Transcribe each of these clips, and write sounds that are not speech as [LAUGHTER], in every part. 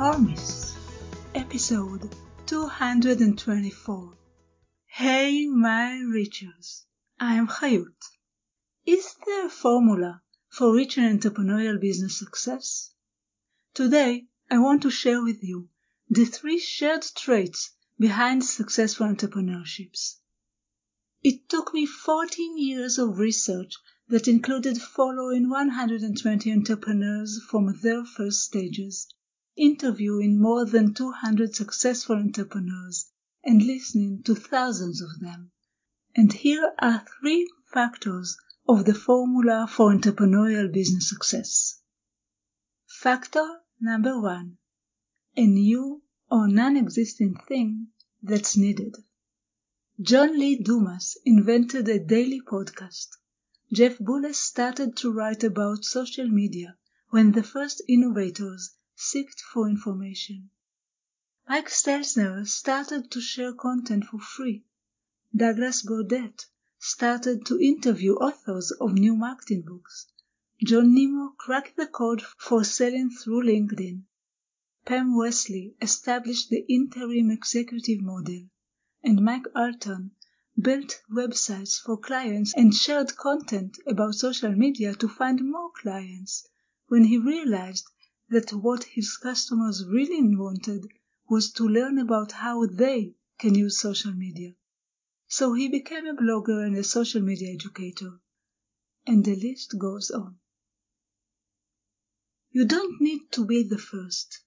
or Miss, episode 224. Hey, my Reachers, I am Hayut. Is there a formula for reaching entrepreneurial business success? Today, I want to share with you the three shared traits behind successful entrepreneurships. It took me 14 years of research that included following 120 entrepreneurs from their first stages, interviewing more than 200 successful entrepreneurs, and listening to thousands of them. And here are three factors of the formula for entrepreneurial business success. Factor number one a new or non existing thing that's needed. John Lee Dumas invented a daily podcast Jeff Bullas started to write about social media when the first innovators seeked for information. Mike Stelzner started to share content for free. Douglas Burdett started to interview authors of new marketing books. John Nemo cracked the code for selling through LinkedIn. Pam Wesley established the interim executive model, and Mike Allton built websites for clients and shared content about social media to find more clients when he realized that what his customers really wanted was to learn about how they can use social media. So he became a blogger and a social media educator. And the list goes on. You don't need to be the first,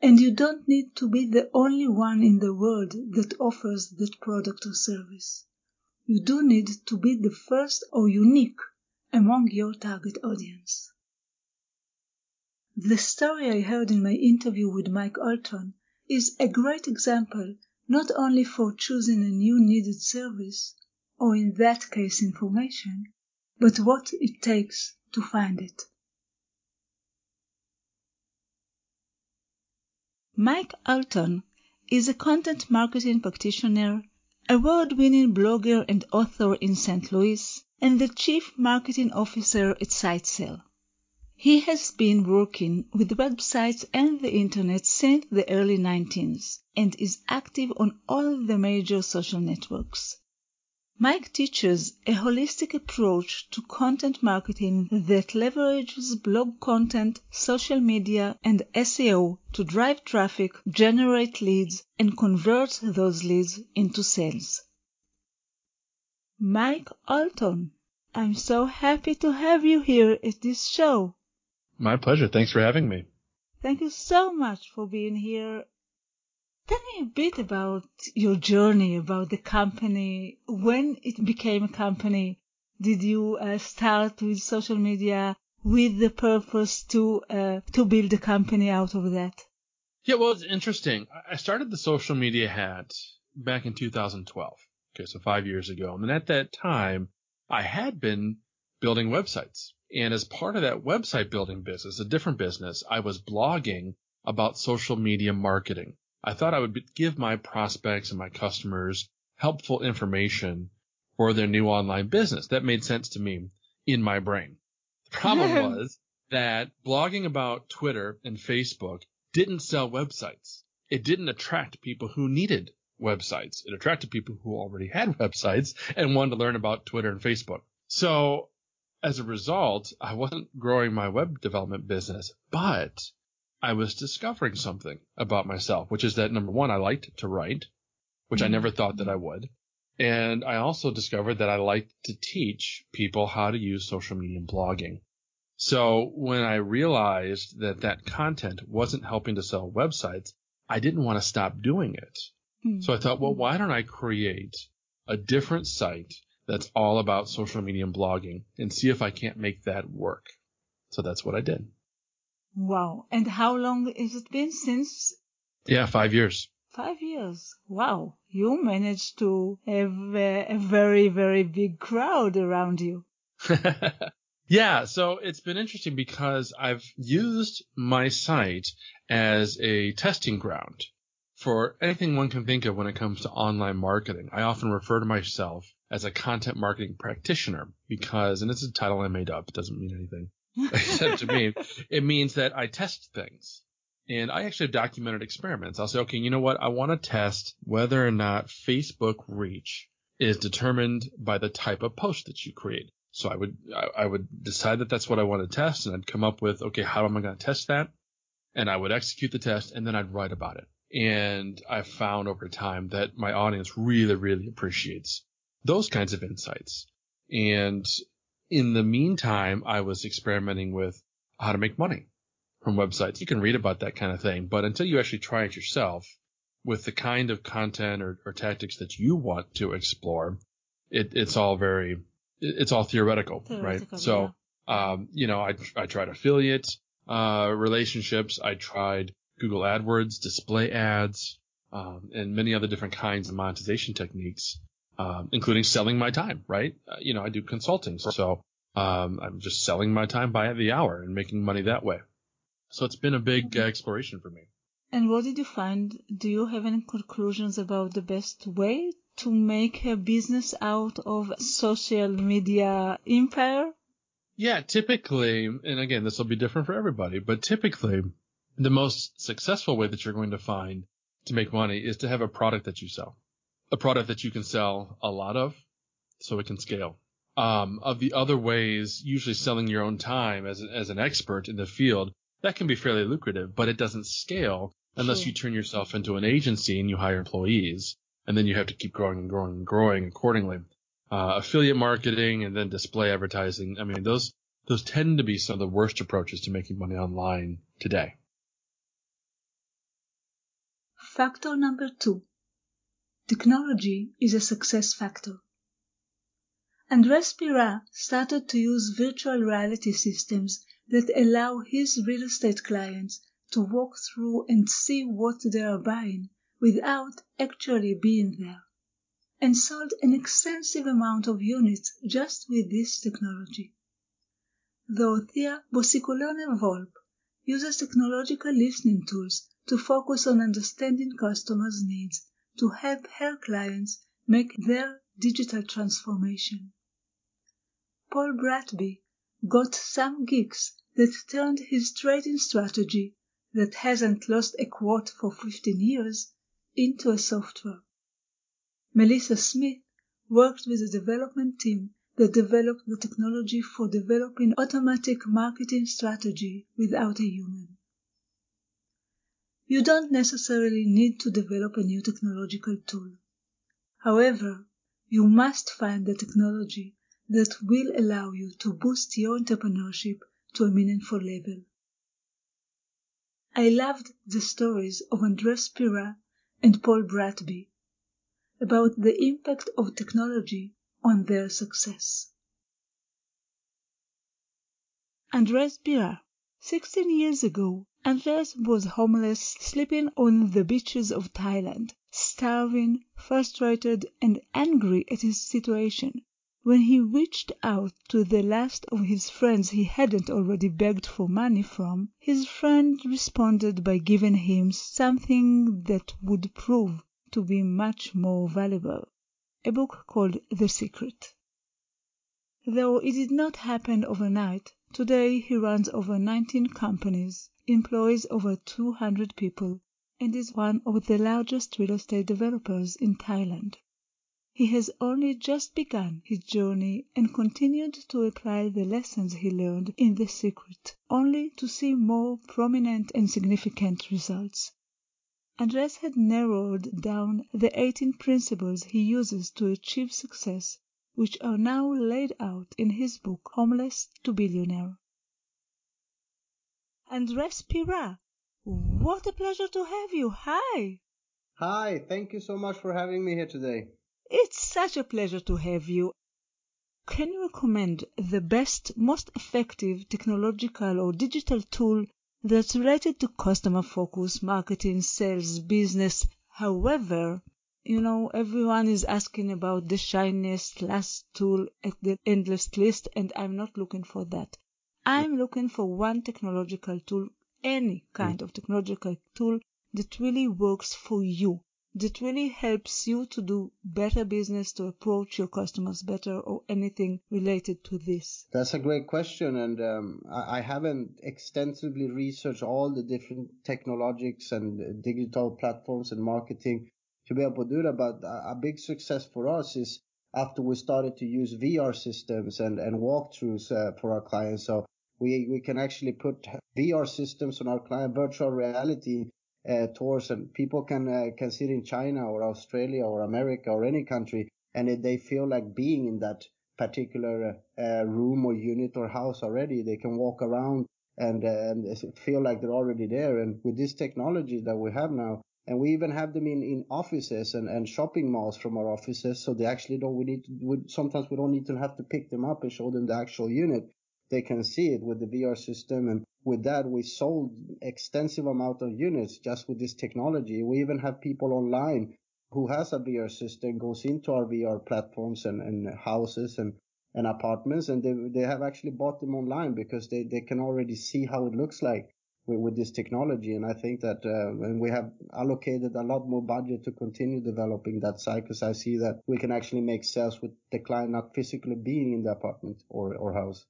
and you don't need to be the only one in the world that offers that product or service you do need to be the first or unique among your target audience. The story I heard in my interview with Mike Allton is a great example not only for choosing a new needed service, or in that case information, but what it takes to find it. Mike Allton is a content marketing practitioner award-winning blogger and author in St. Louis, and the Chief Marketing Officer at Sitesell. He has been working with websites and the Internet since the early 90s and is active on all the major social networks. Mike teaches a holistic approach to content marketing that leverages blog content, social media, and SEO to drive traffic, generate leads, and convert those leads into sales. Mike Allton, I'm so happy to have you here at this show. My pleasure. Thanks for having me. Thank you so much for being here Tell me a bit about your journey, about the company. When it became a company, did you uh, start with social media with the purpose to uh, to build a company out of that? Yeah, well, it's interesting. I started the social media hat back in 2012. Okay, so five years ago. And at that time, I had been building websites. And as part of that website building business, a different business, I was blogging about social media marketing. I thought I would give my prospects and my customers helpful information for their new online business. That made sense to me in my brain. The problem was that blogging about Twitter and Facebook didn't sell websites. It didn't attract people who needed websites. It attracted people who already had [LAUGHS] websites and wanted to learn about Twitter and Facebook. So as a result, I wasn't growing my web development business, but I was discovering something about myself, which is that number one, I liked to write, which mm-hmm. I never thought that I would. And I also discovered that I liked to teach people how to use social media and blogging. So when I realized that that content wasn't helping to sell websites, I didn't want to stop doing it. Mm-hmm. So I thought, well, why don't I create a different site that's all about social media and blogging and see if I can't make that work. So that's what I did. Wow. And how long has it been since? Yeah, five years. Five years. Wow. You managed to have a, a very, very big crowd around you. [LAUGHS] yeah, so it's been interesting because I've used my site as a testing ground for anything one can think of when it comes to online marketing. I often refer to myself as a content marketing practitioner because, and it's a title I made up, it doesn't mean anything [LAUGHS] except to me. It means that I test things. And I actually have documented experiments. I'll say, okay, you know what? I want to test whether or not Facebook reach is determined by the type of post that you create. So I would, I, I would decide that that's what I want to test and I'd come up with, okay, how am I going to test that? And I would execute the test and then I'd write about it. And I've found over time that my audience really, really appreciates those kinds of insights. And in the meantime, I was experimenting with how to make money from websites. You can read about that kind of thing, but until you actually try it yourself with the kind of content or, or tactics that you want to explore, it, it's all very, it's all theoretical, theoretical right? So, um, you know, I, I tried affiliate, uh, relationships. I tried Google AdWords, display ads, um, and many other different kinds of monetization techniques, um, including selling my time, right? Uh, you know, I do consulting. So, um, I'm just selling my time by the hour and making money that way. So it's been a big uh, exploration for me. And what did you find? Do you have any conclusions about the best way to make a business out of social media empire? Yeah, typically, and again, this will be different for everybody, but typically the most successful way that you're going to find to make money is to have a product that you sell, a product that you can sell a lot of so it can scale. Um, of the other ways, usually selling your own time as, as an expert in the field that can be fairly lucrative, but it doesn't scale unless sure. you turn yourself into an agency and you hire employees, and then you have to keep growing and growing and growing accordingly. Uh, affiliate marketing and then display advertising. I mean, those those tend to be some of the worst approaches to making money online today. Factor number two. Technology is a success factor. Andres Pira started to use virtual reality systems that allow his real estate clients to walk through and see what they are buying without actually being there, and sold an extensive amount of units just with this technology. Dorothea Bosicolone Volpe uses technological listening tools to focus on understanding customers' needs to help her clients make their digital transformation. Paul Bratby got some gigs that turned his trading strategy that hasn't lost a quote for 15 years into a software. Melissa Smith worked with a development team that developed the technology for developing automatic marketing strategy without a human. You don't necessarily need to develop a new technological tool. However, you must find the technology that will allow you to boost your entrepreneurship to a meaningful level. I loved the stories of Andres Pira and Paul Bratby about the impact of technology on their success. Andres Pira. Sixteen years ago, Andres was homeless, sleeping on the beaches of Thailand, starving, frustrated, and angry at his situation. When he reached out to the last of his friends he hadn't already begged for money from, his friend responded by giving him something that would prove to be much more valuable a book called The Secret. Though it did not happen overnight, today he runs over 19 companies, employs over 200 people, and is one of the largest real estate developers in Thailand. He has only just begun his journey and continued to apply the lessons he learned in The Secret, only to see more prominent and significant results. Andres had narrowed down the 18 principles he uses to achieve success, which are now laid out in his book Homeless to Billionaire. Andres Pira, what a pleasure to have you. Hi. Hi, thank you so much for having me here today. It's such a pleasure to have you. Can you recommend the best, most effective technological or digital tool that's related to customer focus, marketing, sales, business. However, you know, everyone is asking about the shiniest last tool at the endless list, and I'm not looking for that. I'm looking for one technological tool, any kind of technological tool that really works for you, that really helps you to do better business, to approach your customers better, or anything related to this? That's a great question, and um, I, haven't extensively researched all the different technologies and digital platforms and marketing to be able to do that. But a big success for us is after we started to use VR systems and, and walkthroughs uh, for our clients. So we, we can actually put VR systems on our client virtual reality uh, tours, and people can uh, can sit in China or Australia or America or any country, and they feel like being in that particular uh, room or unit or house already. They can walk around and, and feel like they're already there. And with this technology that we have now, and we even have them in, in offices and, and shopping malls from our offices, so they actually don't. We need to. We, sometimes we don't need to have to pick them up and show them the actual unit. They can see it with the VR system, and with that, we sold extensive amount of units just with this technology. We even have people online who has a VR system goes into our VR platforms and, and houses and, and apartments and they, they have actually bought them online because they, they can already see how it looks like with, with this technology. And I think that, uh, and we have allocated a lot more budget to continue developing that side because I see that we can actually make sales with the client not physically being in the apartment or, or house.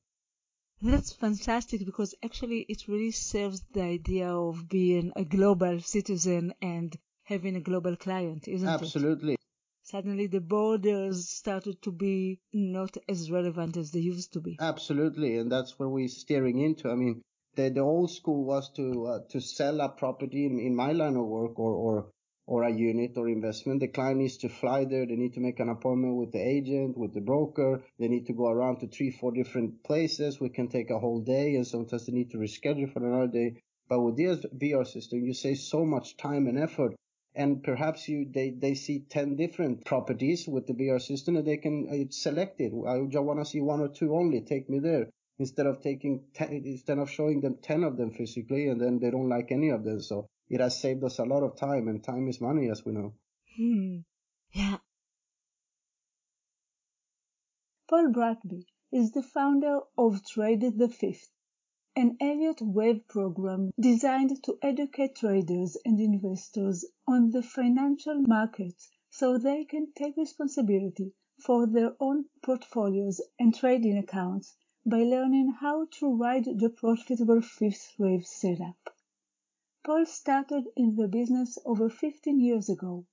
That's fantastic because actually it really serves the idea of being a global citizen and having a global client, isn't Absolutely. it? Absolutely. Suddenly the borders started to be not as relevant as they used to be. Absolutely, and that's where we're steering into. I mean, the, the old school was to uh, to sell a property in, in my line of work or, or or a unit or investment. The client needs to fly there. They need to make an appointment with the agent, with the broker. They need to go around to three, four different places. We can take a whole day and sometimes they need to reschedule for another day. But with this VR system, you save so much time and effort. And perhaps you they, they see 10 different properties with the VR system and they can uh, select it. I just want to see one or two only. Take me there instead of taking ten, instead of showing them 10 of them physically and then they don't like any of them. So it has saved us a lot of time, and time is money, as we know. Hmm. Yeah. Paul Bratby is the founder of Trade the Fifth, an Elliott Wave program designed to educate traders and investors on the financial markets so they can take responsibility for their own portfolios and trading accounts by learning how to ride the profitable fifth wave setup. Paul started in the business over 15 years ago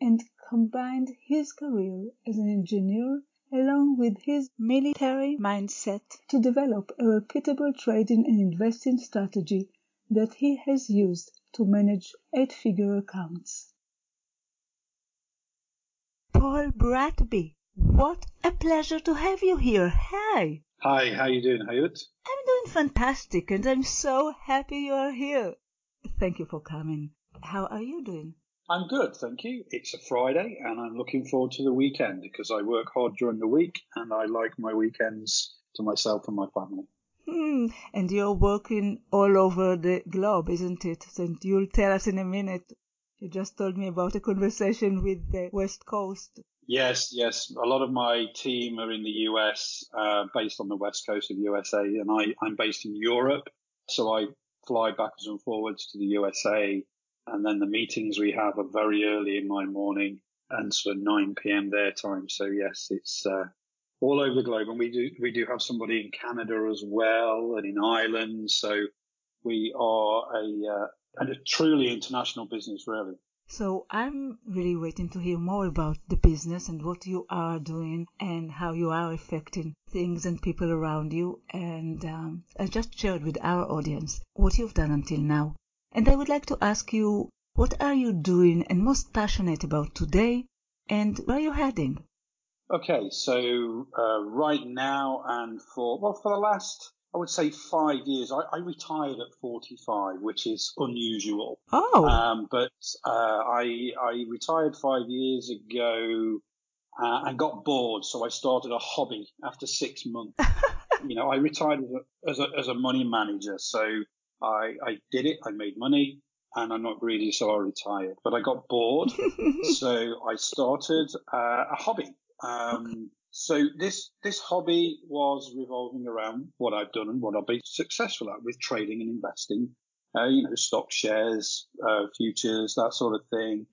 and combined his career as an engineer along with his military mindset to develop a reputable trading and investing strategy that he has used to manage eight-figure accounts. Paul Bratby, what a pleasure to have you here. Hi. Hi, how you doing, Hayut? I'm doing fantastic and I'm so happy you are here. Thank you for coming. How are you doing? I'm good, thank you. It's a Friday and I'm looking forward to the weekend because I work hard during the week and I like my weekends to myself and my family. Hmm. And you're working all over the globe, isn't it? And you'll tell us in a minute. You just told me about a conversation with the West Coast. Yes, yes. A lot of my team are in the US, uh, based on the West Coast of USA, and I, I'm based in Europe. So I fly backwards and forwards to the USA. And then the meetings we have are very early in my morning and sort of 9 p.m. their time. So yes, it's, uh, all over the globe. And we do, we do have somebody in Canada as well and in Ireland. So we are a, uh, a truly international business, really. So I'm really waiting to hear more about the business and what you are doing and how you are affecting things and people around you. And um, I just shared with our audience what you've done until now. And I would like to ask you, what are you doing and most passionate about today and where are you heading? Okay, so uh, right now and for, well, for the last I would say five years. I, I, retired at 45, which is unusual. Oh. Um, but uh, I, I retired five years ago uh, and got bored, so I started a hobby after six months. [LAUGHS] you know, I retired as a, as a, as a money manager, so I, I did it. I made money and I'm not greedy, so I retired. But I got bored, [LAUGHS] so I started uh, a hobby. Um. So this this hobby was revolving around what I've done and what I've been successful at with trading and investing. Uh, you know, stock shares, uh, futures, that sort of thing.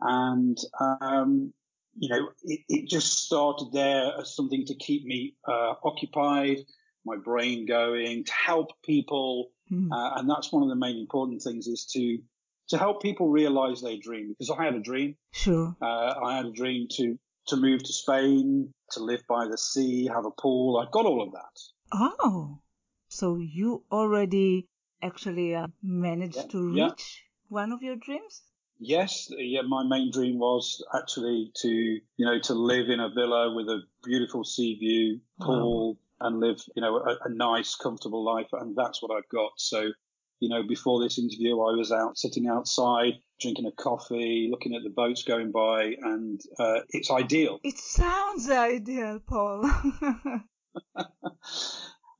And um, you know, it, it, just started there as something to keep me uh, occupied, my brain going, to help people. Mm. Uh, and that's one of the main important things is to to help people realize their dream because I had a dream. Sure. Uh, I had a dream to to move to Spain, to live by the sea, have a pool. I've got all of that. Oh, so you already actually uh, managed yeah. to reach yeah. one of your dreams? Yes, yeah, my main dream was actually to, you know, to live in a villa with a beautiful sea view, pool, wow. and live, you know, a, a, nice, comfortable life. And that's what I've got. So, you know, before this interview, I was out sitting outside, drinking a coffee, looking at the boats going by, and uh, it's ideal. It sounds ideal, Paul. [LAUGHS]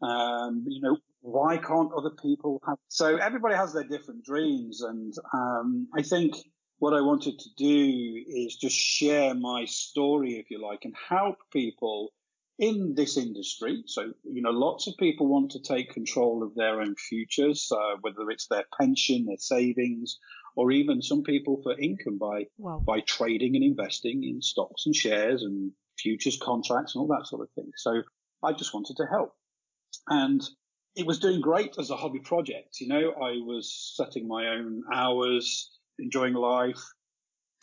um, you know, why can't other people have? So everybody has their different dreams, and um, I think what I wanted to do is just share my story, if you like, and help people in this industry. So, you know, lots of people want to take control of their own futures, uh, whether it's their pension, their savings, or even some people for income by wow. by trading and investing in stocks and shares and futures contracts and all that sort of thing. So I just wanted to help. And it was doing great as a hobby project. You know, I was setting my own hours, enjoying life,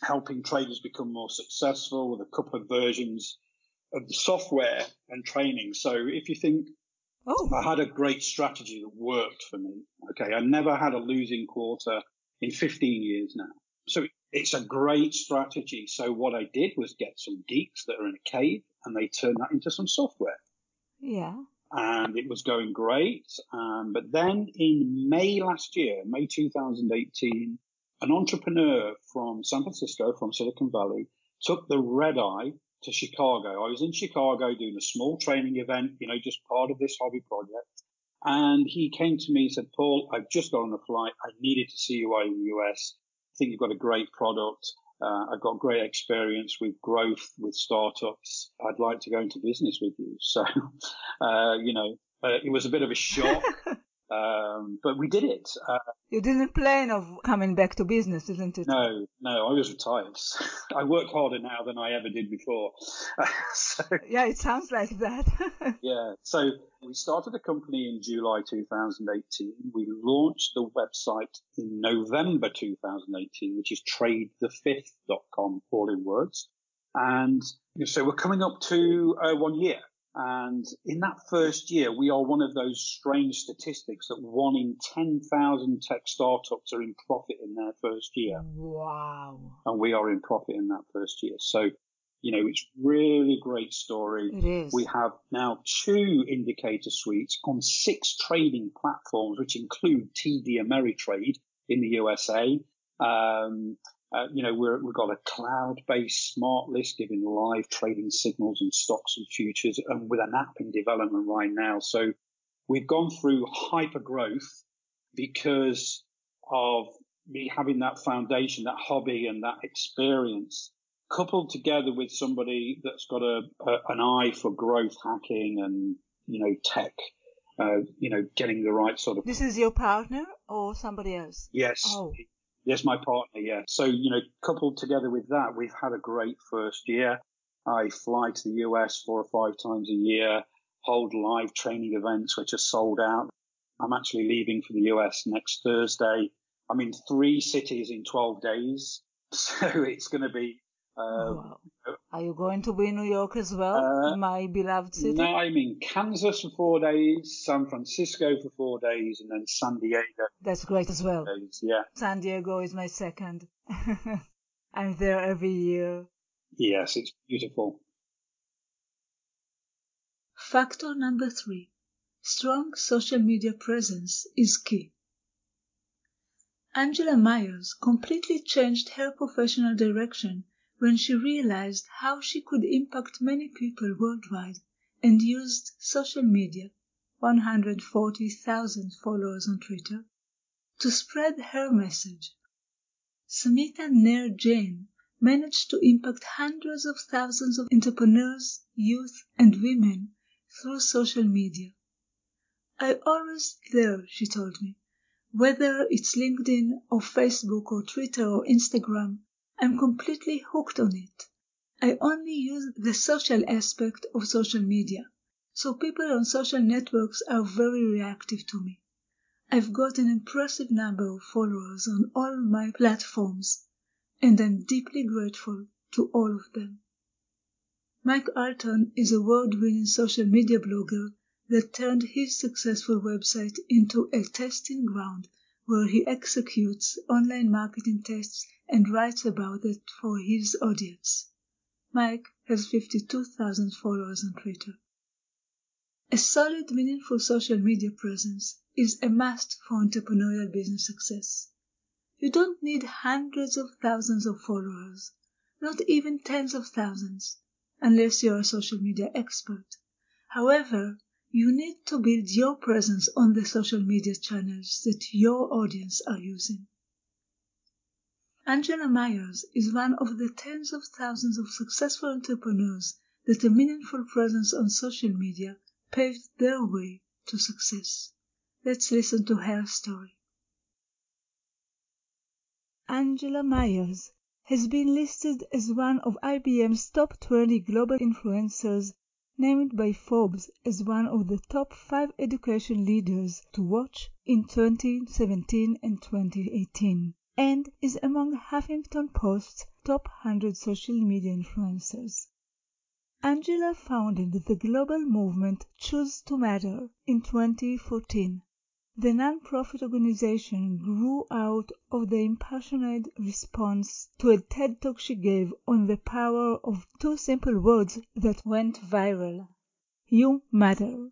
helping traders become more successful with a couple of versions of the software and training. So if you think oh. I had a great strategy that worked for me, okay, I never had a losing quarter in 15 years now. So it's a great strategy. So what I did was get some geeks that are in a cave and they turned that into some software. Yeah and it was going great. Um, but then in May last year, May 2018, an entrepreneur from San Francisco, from Silicon Valley, took the red eye to Chicago. I was in Chicago doing a small training event, you know, just part of this hobby project. And he came to me and said, Paul, I've just got on a flight. I needed to see you out in the US. I think you've got a great product. Uh, I've got great experience with growth with startups. I'd like to go into business with you. [LAUGHS] So, uh, you know, uh, it was a bit of a shock. [LAUGHS] Um, but we did it. Uh, you didn't plan of coming back to business, isn't it? No, no, I was retired. [LAUGHS] I work harder now than I ever did before. [LAUGHS] so, yeah, it sounds like that. [LAUGHS] yeah. So we started the company in July 2018. We launched the website in November 2018, which is tradethefifth.com, all in words. And so we're coming up to uh, one year. And in that first year, we are one of those strange statistics that one in 10,000 tech startups are in profit in their first year. Wow. And we are in profit in that first year. So, you know, it's really great story. It is. We have now two indicator suites on six trading platforms, which include TD Ameritrade in the USA. Um, uh, you know, we have got a cloud-based smart list giving live trading signals and stocks and futures and with an app in development right now. So we've gone through hyper growth because of me having that foundation, that hobby and that experience coupled together with somebody that's got a, a an eye for growth hacking and, you know, tech. Uh, you know, getting the right sort of. This is your partner or somebody else? Yes. Oh. Yes, my partner, yeah. So, you know, coupled together with that, we've had a great first year. I fly to the US four or five times a year, hold live training events which are sold out. I'm actually leaving for the US next Thursday. I'm in three cities in 12 days. [LAUGHS] So it's going to be wow. Are you going to be in New York as well, uh, my beloved city? No, I'm in Kansas for four days, San Francisco for four days, and then San Diego. That's great as well. Days, yeah. San Diego is my second. [LAUGHS] I'm there every year. Yes, it's beautiful. Factor number three strong social media presence is key. Angela Maiers completely changed her professional direction when she realized how she could impact many people worldwide and used social media 140,000 followers on Twitter to spread her message. Smita Nair Jain managed to impact hundreds of thousands of entrepreneurs, youth, and women through social media. I always there, she told me. Whether it's LinkedIn or Facebook or Twitter or Instagram, I'm completely hooked on it. I only use the social aspect of social media, so people on social networks are very reactive to me. I've got an impressive number of followers on all my platforms, and I'm deeply grateful to all of them. Mike Allton is a award-winning social media blogger that turned his successful website into a testing ground where he executes online marketing tests and writes about it for his audience. Mike has 52,000 followers on Twitter. A solid, meaningful social media presence is a must for entrepreneurial business success. You don't need hundreds of thousands of followers, not even tens of thousands, unless you're a social media expert. However, you need to build your presence on the social media channels that your audience are using. Angela Maiers is one of the tens of thousands of successful entrepreneurs that a meaningful presence on social media paved their way to success. Let's listen to her story. Angela Maiers has been listed as one of IBM's top 20 global influencers, named by Forbes as one of the top 5 education leaders to watch in 2017 and 2018 and is among Huffington Post's top 100 social media influencers. Angela founded the global movement Choose to Matter in 2014. The nonprofit organization grew out of the impassioned response to a TED talk she gave on the power of two simple words that went viral. You matter.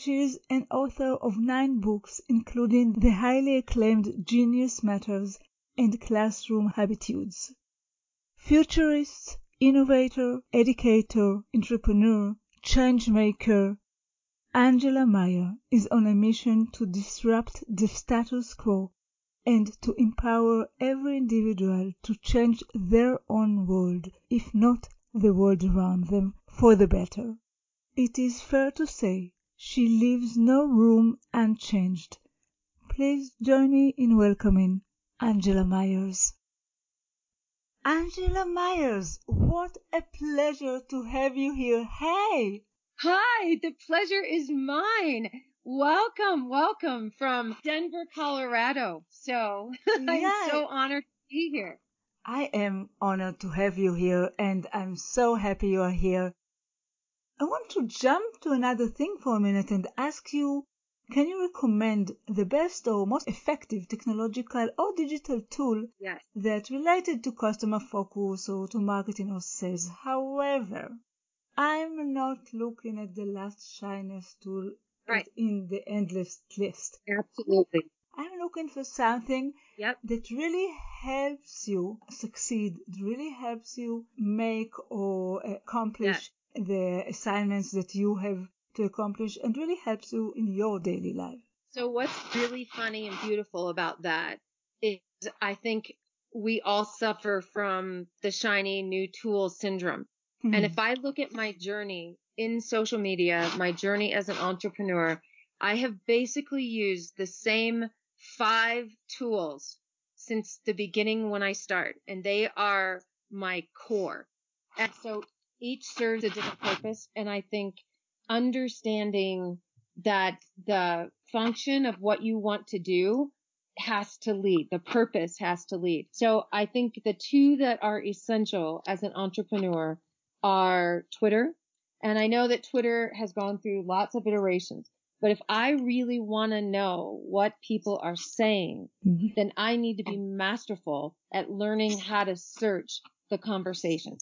She is an author of nine books, including the highly acclaimed Genius Matters and Classroom Habitudes. Futurist, innovator, educator, entrepreneur, changemaker, Angela Meyer is on a mission to disrupt the status quo and to empower every individual to change their own world, if not the world around them, for the better. It is fair to say she leaves no room unchanged. Please join me in welcoming Angela Maiers. Angela Maiers, what a pleasure to have you here. Hey! Hi, the pleasure is mine. Welcome, welcome from Denver, Colorado. So [LAUGHS] I'm Yeah. so honored to be here. I am honored to have you here and I'm so happy you are here. I want to jump to another thing for a minute and ask you can you recommend the best or most effective technological or digital tool Yes. that related to customer focus or to marketing or sales? However, I'm not looking at the last shiniest tool Right. in the endless list. Absolutely. I'm looking for something Yep. that really helps you succeed, really helps you make or accomplish the assignments that you have to accomplish and really helps you in your daily life. So what's really funny and beautiful about that is I think we all suffer from the shiny new tool syndrome. Hmm. And if I look at my journey in social media, my journey as an entrepreneur, I have basically used the same five tools since the beginning when I start, and they are my core. And so each serves a different purpose. And I think understanding that the function of what you want to do has to lead. The purpose has to lead. So I think the two that are essential as an entrepreneur are Twitter. And I know that Twitter has gone through lots of iterations, but if I really want to know what people are saying, Mhm. then I need to be masterful at learning how to search the conversation.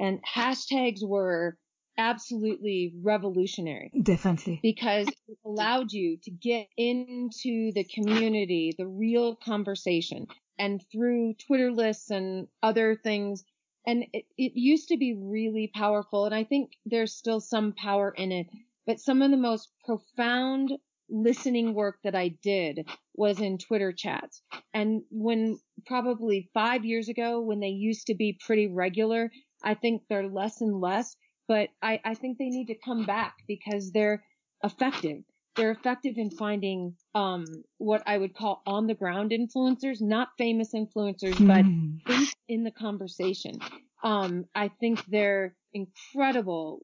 And hashtags were absolutely revolutionary Definitely. because it allowed you to get into the community, the real conversation, and through Twitter lists and other things. And it, it used to be really powerful, and I think there's still some power in it. But some of the most profound listening work that I did was in Twitter chats. And when probably five years ago, when they used to be pretty regular, I think they're less and less, but I, I think they need to come back because they're effective. They're effective in finding, um, what I would call on the ground influencers, not famous influencers, but Hmm. in, in the conversation. Um, I think they're incredible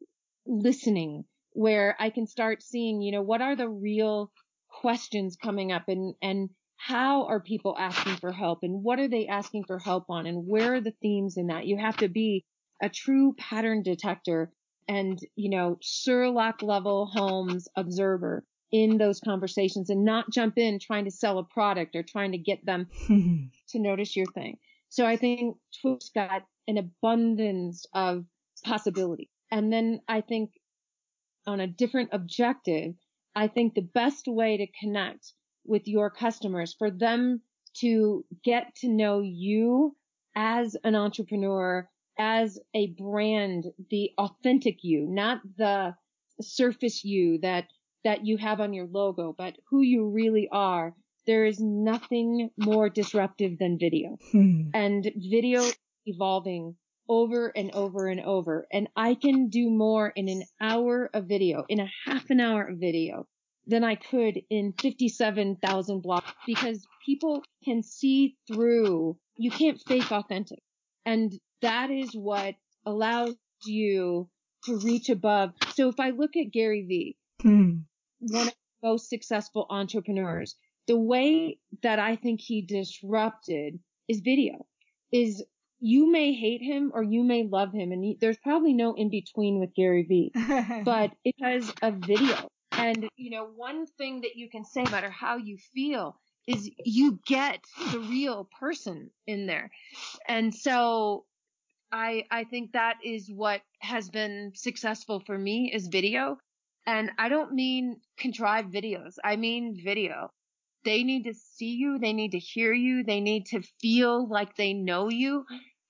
listening where I can start seeing, you know, what are the real questions coming up and, and how are people asking for help and what are they asking for help on and where are the themes in that? You have to be a true pattern detector and, you know, Sherlock level Holmes observer in those conversations and not jump in trying to sell a product or trying to get them [LAUGHS] to notice your thing. So I think Twit's got an abundance of possibility. And then I think on a different objective, I think the best way to connect with your customers for them to get to know you as an entrepreneur, as a brand, the authentic you, not the surface you that, that you have on your logo, but who you really are. There is nothing more disruptive than video Hmm. and video evolving over and over and over. And I can do more in an hour of video, in a half an hour of video than I could in 57,000 blocks because people can see through. You can't fake authentic. And that is what allows you to reach above. So if I look at Gary Vee, Hmm. one of the most successful entrepreneurs. The way that I think he disrupted is video. Is you may hate him or you may love him, and he, there's probably no in between with Gary Vee, [LAUGHS] but because of video. And you know, one thing that you can say, no matter how you feel, is you get the real person in there. And so I I think that is what has been successful for me is video. And I don't mean contrived videos. I mean video. They need to see you. They need to hear you. They need to feel like they know you.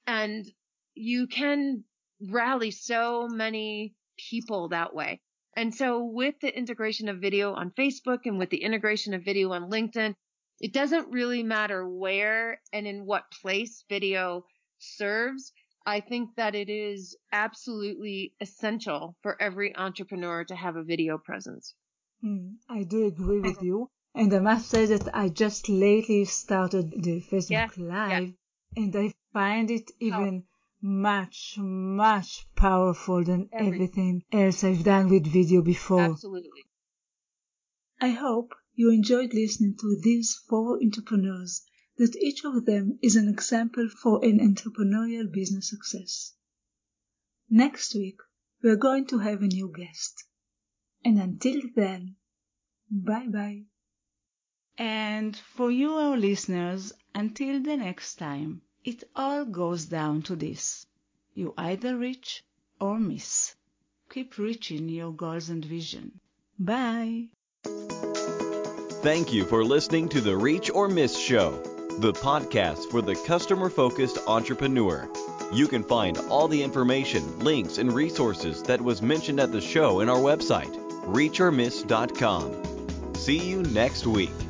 And you can rally so many people that way. And so with the integration of video on Facebook and with the integration of video on LinkedIn, it doesn't really matter where and in what place video serves. I think that it is absolutely essential for every entrepreneur to have a video presence. Hmm, I do agree with you. And I must say that I just lately started the Facebook Yeah, Live and I find it even much, much powerful than Every- everything else I've done with video before. Absolutely. I hope you enjoyed listening to these four entrepreneurs, that each of them is an example for an entrepreneurial business success. Next week, we're going to have a new guest. And until then, bye bye. And for you, our listeners, until the next time, it all goes down to this. You either reach or miss. Keep reaching your goals and vision. Bye. Thank you for listening to the Reach or Miss Show, the podcast for the customer focused entrepreneur. You can find all the information, links, and resources that was mentioned at the show in our website, reachormiss.com. See you next week.